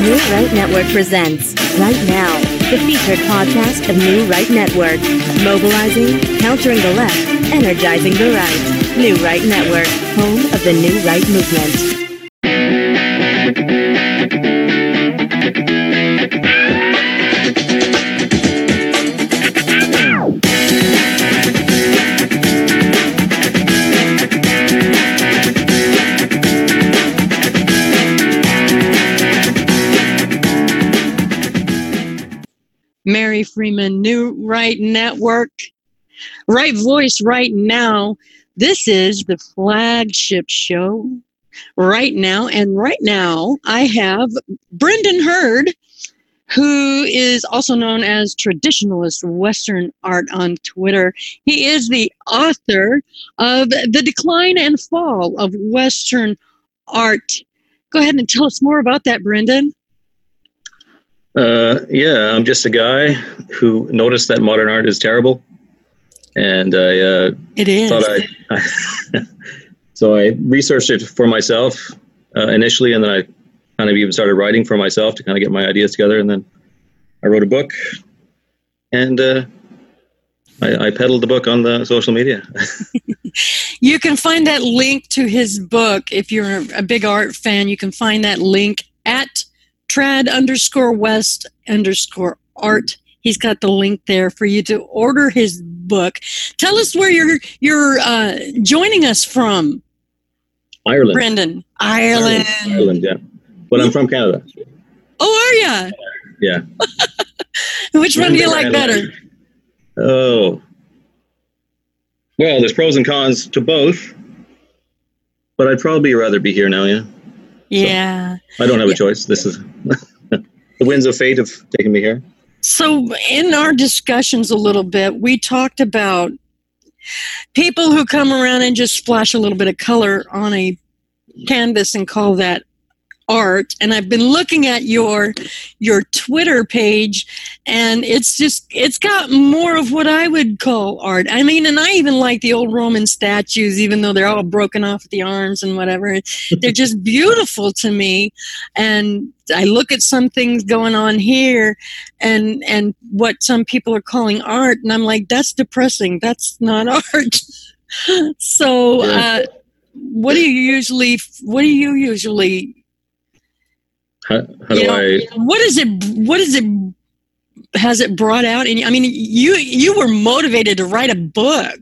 New Right Network presents Right Now, the featured podcast of New Right Network. Mobilizing, countering the left, energizing the right. New Right Network, home of the New Right movement. New Right Network, Right Voice right now. This is the flagship show right now. And right now, I have Brendan Heard, who is also known as Traditionalist Western Art on Twitter. He is the author of The Decline and Fall of Western Art. Go ahead and tell us more about that, Brendan. Uh, yeah, I'm just a guy who noticed that modern art is terrible, and I uh, it is. Thought I, I so I researched it for myself uh, initially, and then I kind of even started writing for myself to kind of get my ideas together, and then I wrote a book, and uh, I, I peddled the book on the social media. you can find that link to his book if you're a big art fan. You can find that link at trad underscore west underscore art. He's got the link there for you to order his book. Tell us where you're you're uh, joining us from. Ireland. Brendan. Ireland. Ireland, Ireland yeah. But I'm from Canada. Oh, are you? Yeah. Which one do you like better? Oh. Well, there's pros and cons to both, but I'd probably rather be here now, yeah. Yeah. So I don't have a choice. This is the winds of fate have taken me here. So, in our discussions a little bit, we talked about people who come around and just splash a little bit of color on a canvas and call that art and i've been looking at your your twitter page and it's just it's got more of what i would call art. I mean and i even like the old roman statues even though they're all broken off at the arms and whatever. They're just beautiful to me and i look at some things going on here and and what some people are calling art and i'm like that's depressing. That's not art. So uh what do you usually what do you usually how, how do know, I? What is it? What is it? Has it brought out? And I mean, you you were motivated to write a book,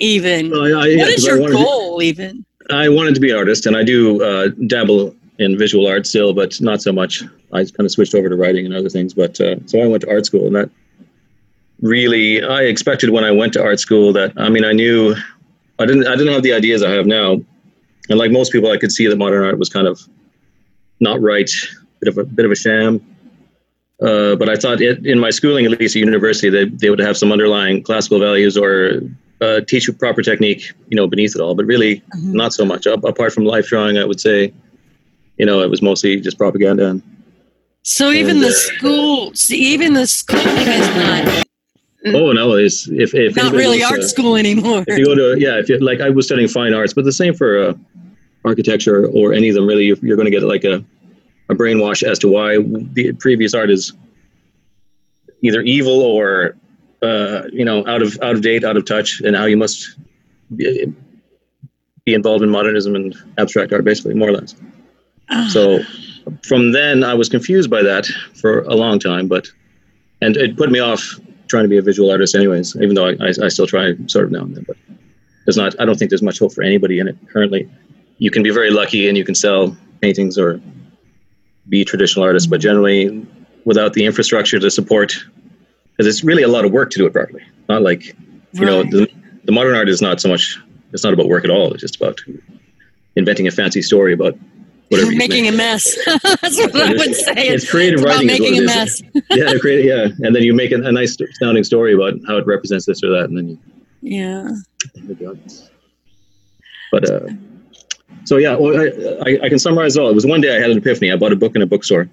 even. Well, I, yeah, what is your goal, to, even? I wanted to be an artist, and I do uh, dabble in visual art still, but not so much. I kind of switched over to writing and other things. But uh, so I went to art school, and that really I expected when I went to art school that I mean I knew I didn't I didn't have the ideas I have now, and like most people, I could see that modern art was kind of not right, bit of a bit of a sham. Uh, but I thought it, in my schooling, at least at university, they, they would have some underlying classical values or uh, teach you proper technique, you know, beneath it all. But really, mm-hmm. not so much. apart from life drawing, I would say, you know, it was mostly just propaganda. And, so even and, the uh, school, even the school is not. Oh no! It's if if not really art school anymore. If you go to yeah, if you like, I was studying fine arts, but the same for uh, architecture or any of them. Really, you're, you're going to get like a a brainwash as to why the previous art is either evil or uh, you know out of out of date, out of touch, and how you must be, be involved in modernism and abstract art, basically, more or less. Ah. So from then, I was confused by that for a long time, but and it put me off trying to be a visual artist, anyways. Even though I, I, I still try sort of now and then, but there's not. I don't think there's much hope for anybody in it currently. You can be very lucky and you can sell paintings or be traditional artists, but generally without the infrastructure to support, because it's really a lot of work to do it properly. Not like, you right. know, the, the modern art is not so much, it's not about work at all. It's just about inventing a fancy story about whatever. making a mess. That's what I would say. It's, it's creative it's writing. making a mess. yeah, creative, yeah, and then you make a, a nice sounding story about how it represents this or that, and then you. Yeah. But uh, so yeah, well, I, I, I, can summarize it all. It was one day I had an epiphany. I bought a book in a bookstore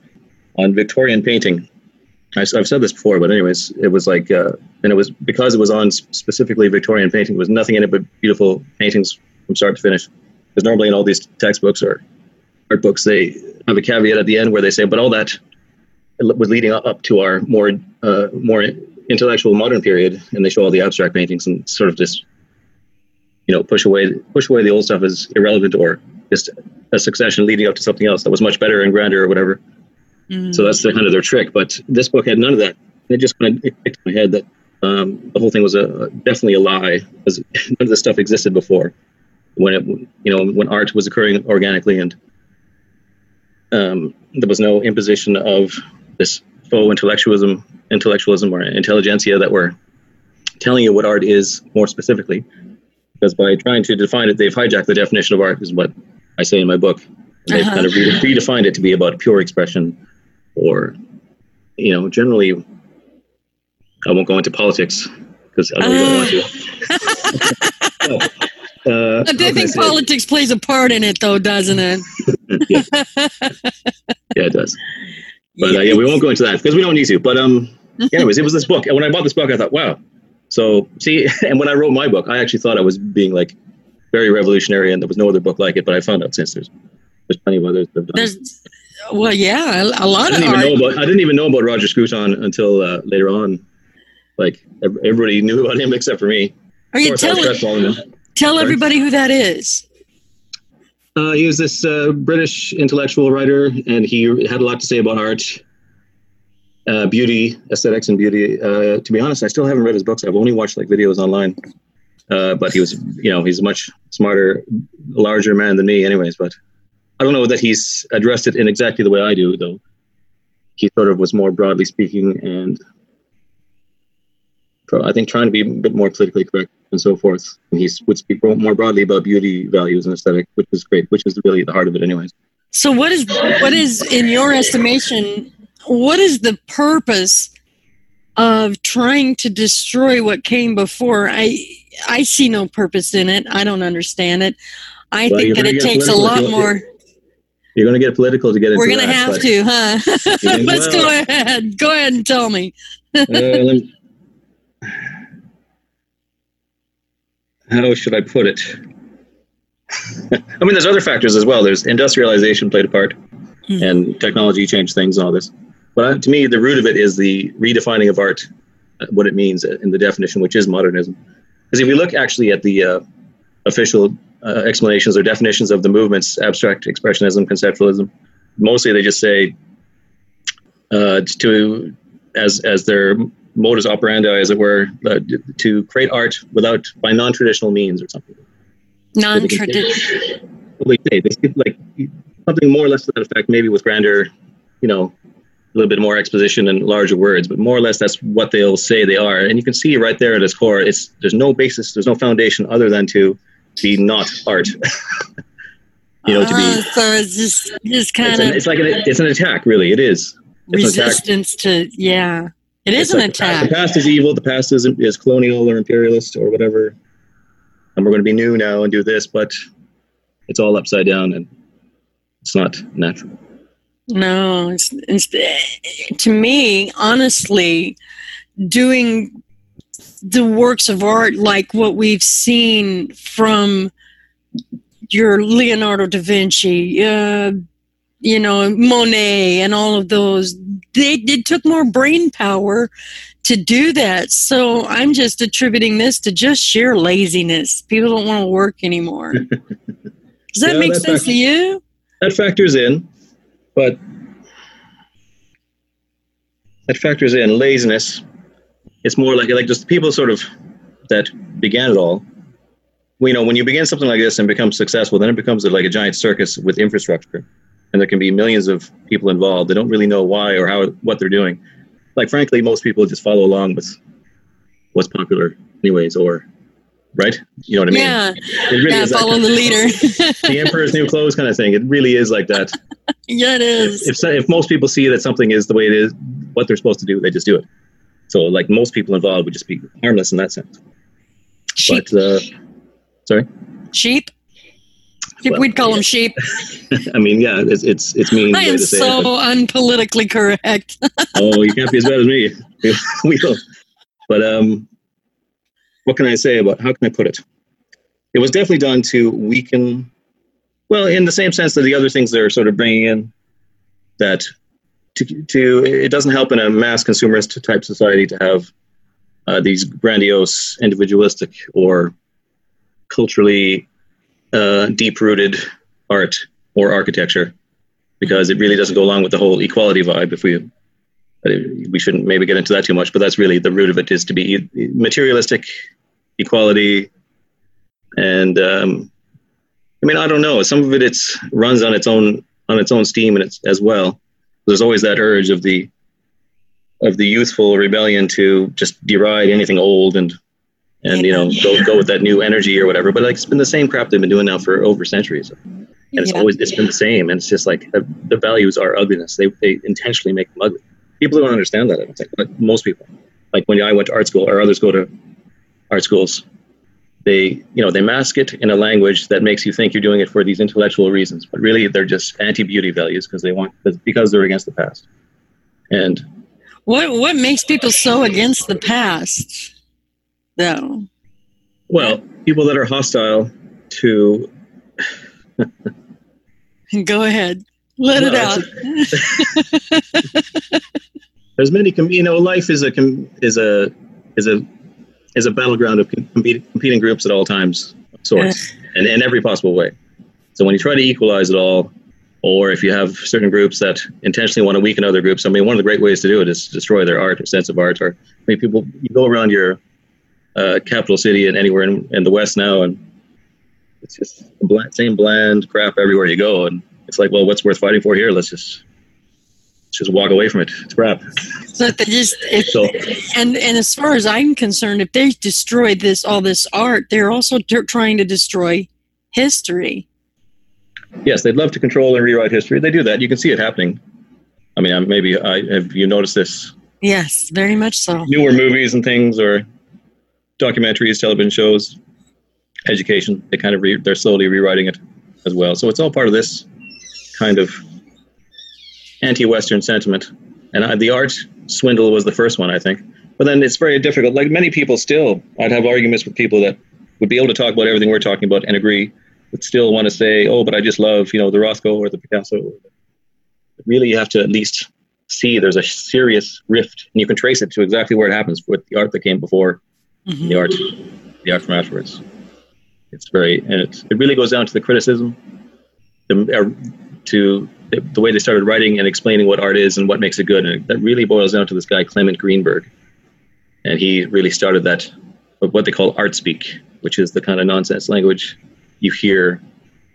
on Victorian painting. I, have said this before, but anyways, it was like, uh, and it was because it was on specifically Victorian painting. There was nothing in it but beautiful paintings from start to finish. Because normally in all these textbooks or art books, they have a caveat at the end where they say, but all that was leading up to our more uh, more intellectual modern period, and they show all the abstract paintings and sort of just you know push away push away the old stuff as irrelevant or just a succession leading up to something else that was much better and grander or whatever. Mm. So that's the, kind of their trick. But this book had none of that. It just kind of clicked in my head that um, the whole thing was a definitely a lie because none of this stuff existed before when it you know when art was occurring organically and um, there was no imposition of this faux intellectualism intellectualism or intelligentsia that were telling you what art is more specifically because by trying to define it they've hijacked the definition of art is what i say in my book and they've uh-huh. kind of redefined it to be about pure expression or you know generally i won't go into politics because i don't want to Uh, I think politics plays a part in it, though, doesn't it? yeah. yeah, it does. But uh, yeah, we won't go into that because we don't need to. But um, anyways, it was this book, and when I bought this book, I thought, wow. So see, and when I wrote my book, I actually thought I was being like very revolutionary, and there was no other book like it. But I found out since there's there's plenty of others that have done. There's, well, yeah, a, lot I didn't of even art. Know about, I didn't even know about Roger Scruton until uh, later on. Like everybody knew about him except for me. Are you telling? Tell Sorry? everybody who that is. Uh, he was this uh, British intellectual writer, and he had a lot to say about art, uh, beauty, aesthetics, and beauty. Uh, to be honest, I still haven't read his books. I've only watched like videos online. Uh, but he was, you know, he's a much smarter, larger man than me, anyways. But I don't know that he's addressed it in exactly the way I do, though. He sort of was more broadly speaking, and I think trying to be a bit more politically correct and so forth. And he would speak more broadly about beauty values and aesthetic, which is great, which is really the heart of it, anyways. So, what is what is in your estimation? What is the purpose of trying to destroy what came before? I I see no purpose in it. I don't understand it. I well, think that it takes a lot more. You're going to get political to get into We're going to have to, huh? Let's well, go ahead. Go ahead and tell me. uh, how should I put it? I mean, there's other factors as well. There's industrialization played a part, mm-hmm. and technology changed things and all this. But to me, the root of it is the redefining of art, uh, what it means in the definition, which is modernism. Because if we look actually at the uh, official uh, explanations or definitions of the movements, abstract expressionism, conceptualism, mostly they just say uh, to as as their modus operandi, as it were, uh, to create art without by non-traditional means or something. Non-traditional. Well, they say they like something more or less to that effect, maybe with grander, you know, a little bit more exposition and larger words, but more or less that's what they'll say they are. And you can see right there at its core, it's there's no basis, there's no foundation other than to be not art. you know, to be. Uh, so it's just kind of. It's like an, it's an attack, really. It is. It's resistance to yeah. It is it's an like attack. The past is evil. The past is is colonial or imperialist or whatever, and we're going to be new now and do this, but it's all upside down and it's not natural. No, it's, it's to me, honestly, doing the works of art like what we've seen from your Leonardo da Vinci, uh, you know, Monet, and all of those they it took more brain power to do that. So I'm just attributing this to just sheer laziness. People don't want to work anymore. Does that make sense to you? That factors in, but that factors in laziness. It's more like like just people sort of that began it all. You know, when you begin something like this and become successful, then it becomes like a giant circus with infrastructure and there can be millions of people involved. They don't really know why or how what they're doing. Like frankly, most people just follow along with what's popular, anyways, or right? You know what I mean? Yeah, it really yeah, is follow the leader. the emperor's new clothes kind of thing. It really is like that. yeah, it is. If, if, if most people see that something is the way it is, what they're supposed to do, they just do it. So like most people involved would just be harmless in that sense. Sheep. But uh, sorry. Sheep. Well, We'd call yeah. them sheep. I mean, yeah, it's it's it's mean. I am so it, unpolitically correct. oh, you can't be as bad as me. we will. But um, what can I say about how can I put it? It was definitely done to weaken. Well, in the same sense that the other things they're sort of bringing in, that to, to it doesn't help in a mass consumerist type society to have uh, these grandiose, individualistic, or culturally uh, deep rooted art or architecture because it really doesn't go along with the whole equality vibe. If we we shouldn't maybe get into that too much, but that's really the root of it is to be materialistic, equality, and um, I mean I don't know. Some of it it's runs on its own on its own steam and it's as well. There's always that urge of the of the youthful rebellion to just deride anything old and and you know go go with that new energy or whatever. But like it's been the same crap they've been doing now for over centuries, and it's yeah. always it's been the same. And it's just like the, the, values are ugliness. They they intentionally make them ugly. People don't understand that. I don't think, but most people, like when I went to art school or others go to art schools, they you know they mask it in a language that makes you think you're doing it for these intellectual reasons, but really they're just anti-beauty values because they want because they're against the past. And what what makes people so against the past? though? Well, people that are hostile to. Go ahead, let it out. there's many, you know, life is a is a is a is a battleground of competing, competing groups at all times, sorts, and in every possible way. So when you try to equalize it all, or if you have certain groups that intentionally want to weaken other groups, I mean, one of the great ways to do it is to destroy their art or sense of art. Or I mean, people, you go around your uh, capital city and anywhere in, in the West now, and it's just the bland, same bland crap everywhere you go. And it's like, well, what's worth fighting for here? Let's just just walk away from it. It's crap. So they just if, so, and and as far as I'm concerned, if they destroy this all this art, they're also trying to destroy history. Yes, they'd love to control and rewrite history. They do that. You can see it happening. I mean, maybe I, have you noticed this? Yes, very much so. Newer movies and things, or documentaries, television shows, education. They kind of re- they're slowly rewriting it as well. So it's all part of this kind of anti-Western sentiment. And I, the art swindle was the first one, I think. But then it's very difficult. Like many people still, I'd have arguments with people that would be able to talk about everything we're talking about and agree, but still want to say, oh, but I just love, you know, the Rothko or the Picasso. Really, you have to at least see there's a serious rift, and you can trace it to exactly where it happens with the art that came before mm-hmm. the art, the art from afterwards. It's very, and it, it really goes down to the criticism, the, uh, to the, way they started writing and explaining what art is and what makes it good. And that really boils down to this guy, Clement Greenberg. And he really started that, what they call art speak, which is the kind of nonsense language you hear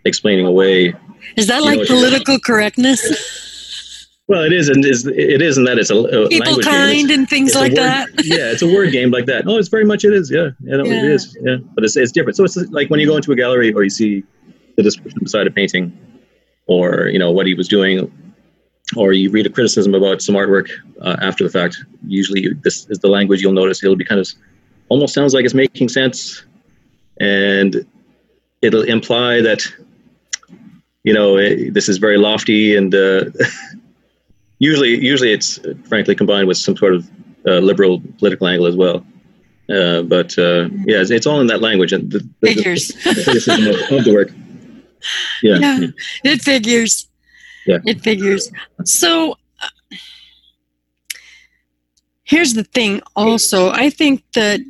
explaining away. Is that like political correctness? Well, it is, and is it is, and that it's a, a people kind and things like word, that. yeah, it's a word game like that. Oh, it's very much it is. Yeah, yeah, yeah. it is. Yeah, but it's it's different. So it's like when you go into a gallery or you see the description beside a painting, or you know what he was doing, or you read a criticism about some artwork uh, after the fact. Usually, this is the language you'll notice. It'll be kind of almost sounds like it's making sense, and it'll imply that you know it, this is very lofty and. Uh, usually usually it's frankly combined with some sort of uh, liberal political angle as well. Uh, but uh, yeah, it's, it's, all in that language and the, the the, the of, of, the work. Yeah. yeah, it figures. Yeah, it figures. So uh, here's the thing. Also, I think that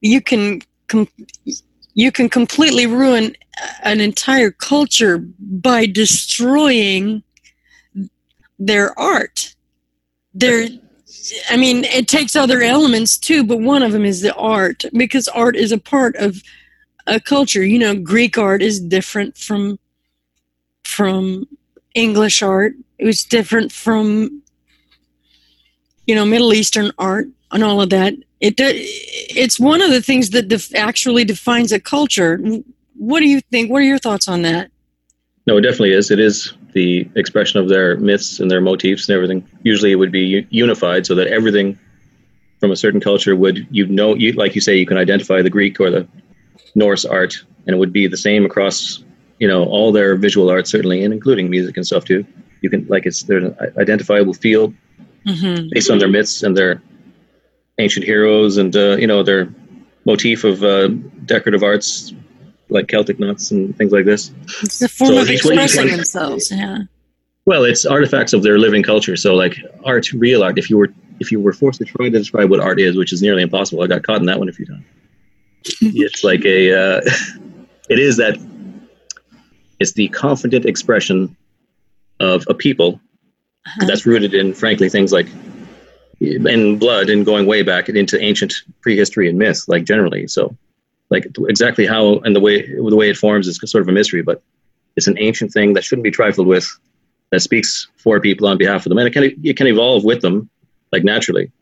you can com- you can completely ruin an entire culture by destroying their art. Their, I mean, it takes other elements too, but one of them is the art because art is a part of a culture. You know, Greek art is different from from English art. It was different from you know Middle Eastern art and all of that. It it's one of the things that def- actually defines a culture. What do you think? What are your thoughts on that? No, it definitely is. It is the expression of their myths and their motifs and everything. Usually, it would be unified so that everything from a certain culture would you know, you, like you say, you can identify the Greek or the Norse art, and it would be the same across you know all their visual art certainly, and including music and stuff too. You can like it's there's an identifiable feel mm-hmm. based on their myths and their ancient heroes and uh, you know their motif of uh, decorative arts like Celtic knots and things like this. It's a form so of expressing one, themselves, yeah. Well, it's artifacts of their living culture. So, like art, real art. If you were if you were forced to try to describe what art is, which is nearly impossible, I got caught in that one a few times. It's like a, uh, it is that, it's the confident expression of a people uh-huh. that's rooted in, frankly, things like in blood and going way back into ancient prehistory and myth, like generally. So, like exactly how and the way the way it forms is sort of a mystery, but it's an ancient thing that shouldn't be trifled with. That speaks for people on behalf of them, and it can it can evolve with them, like naturally.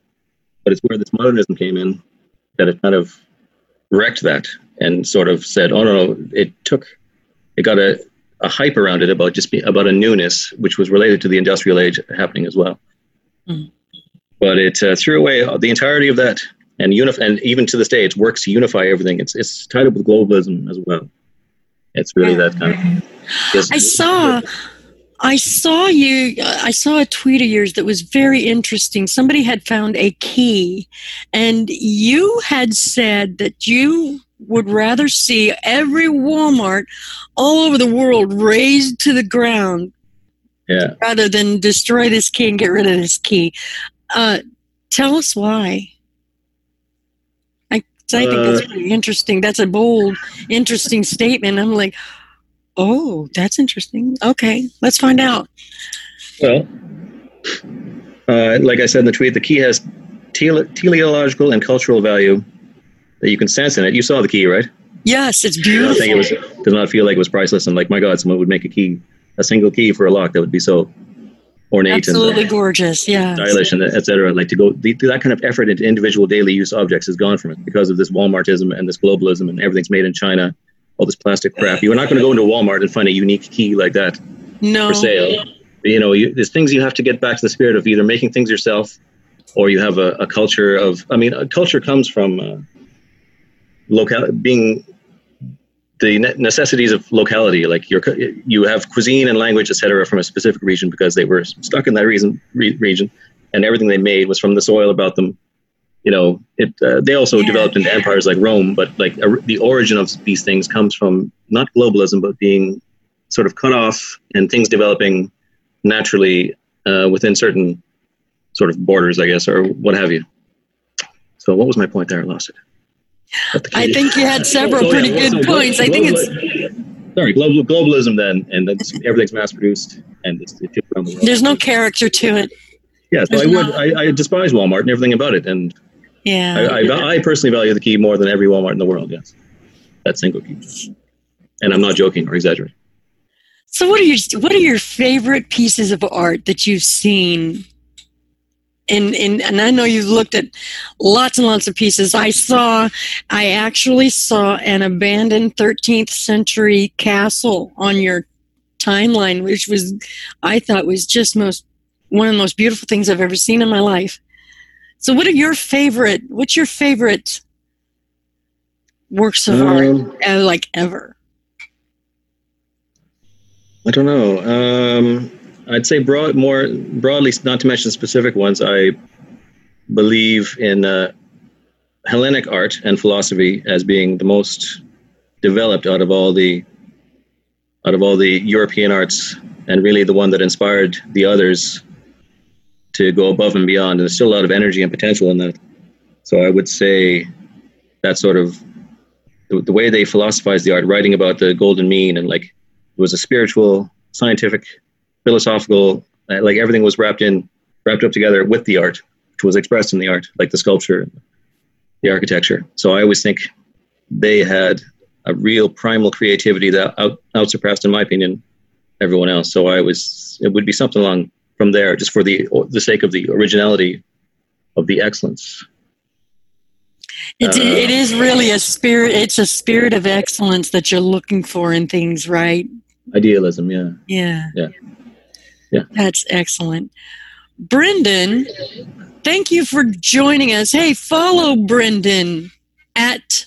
But it's where this modernism came in that it kind of wrecked that and sort of said, "Oh no, no!" It took, it got a, a hype around it about just be, about a newness, which was related to the industrial age happening as well. Mm. But it uh, threw away the entirety of that, and unif- and even to this day, it works to unify everything. It's it's tied up with globalism as well. It's really that kind of. I saw. I saw you. I saw a tweet of yours that was very interesting. Somebody had found a key, and you had said that you would rather see every Walmart all over the world razed to the ground yeah. rather than destroy this key and get rid of this key. Uh, tell us why. I, I think uh, that's really interesting. That's a bold, interesting statement. I'm like, Oh, that's interesting. Okay, let's find out. Well, uh, like I said in the tweet, the key has tele- teleological and cultural value that you can sense in it. You saw the key, right? Yes, it's beautiful. I think it was does not feel like it was priceless. And like, my God, someone would make a key, a single key for a lock that would be so ornate absolutely and, uh, gorgeous, yeah, stylish, and etc. Like to go the, that kind of effort into individual daily use objects is gone from it because of this Walmartism and this globalism and everything's made in China all this plastic crap. You're not going to go into Walmart and find a unique key like that no. for sale. You know, you, there's things you have to get back to the spirit of either making things yourself, or you have a, a culture of. I mean, a culture comes from uh, local being the necessities of locality. Like you you have cuisine and language, etc., from a specific region because they were stuck in that reason, re- region, and everything they made was from the soil about them you know, it. Uh, they also yeah. developed into empires like Rome, but like uh, the origin of these things comes from not globalism, but being sort of cut off and things developing naturally uh, within certain sort of borders, I guess, or what have you. So, what was my point there? I lost it. I think you had several so, pretty yeah, good so points. Global, I think it's sorry, global globalism then, and that's everything's mass produced and it's, it's the. There's no character to it. Yeah, so There's I would. I, I despise Walmart and everything about it, and yeah. I, I, I, personally value the key more than every Walmart in the world. Yes, that single key, and I'm not joking or exaggerating. So, what are your what are your favorite pieces of art that you've seen? And, and and I know you've looked at lots and lots of pieces. I saw, I actually saw an abandoned 13th century castle on your timeline, which was, I thought was just most one of the most beautiful things I've ever seen in my life. So, what are your favorite? What's your favorite works of um, art, uh, like ever? I don't know. Um, I'd say broad, more broadly, not to mention specific ones. I believe in uh, Hellenic art and philosophy as being the most developed out of all the out of all the European arts, and really the one that inspired the others to go above and beyond. And there's still a lot of energy and potential in that. So I would say that sort of the, the way they philosophized the art, writing about the golden mean and like it was a spiritual, scientific, philosophical, uh, like everything was wrapped in, wrapped up together with the art, which was expressed in the art, like the sculpture, the architecture. So I always think they had a real primal creativity that out, out surpassed, in my opinion, everyone else. So I was, it would be something along from there, just for the the sake of the originality of the excellence. Uh, it is really a spirit. It's a spirit of excellence that you're looking for in things, right? Idealism, yeah. Yeah. Yeah. Yeah. That's excellent. Brendan, thank you for joining us. Hey, follow Brendan at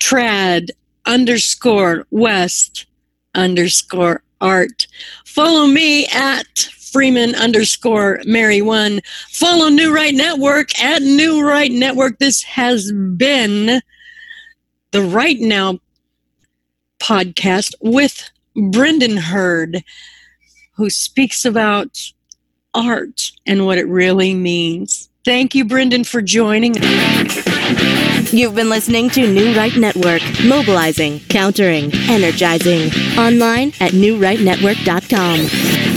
trad underscore west underscore art. Follow me at Freeman underscore Mary One. Follow New Right Network at New Right Network. This has been the Right Now podcast with Brendan Heard, who speaks about art and what it really means. Thank you, Brendan, for joining. You've been listening to New Right Network, mobilizing, countering, energizing. Online at newrightnetwork.com.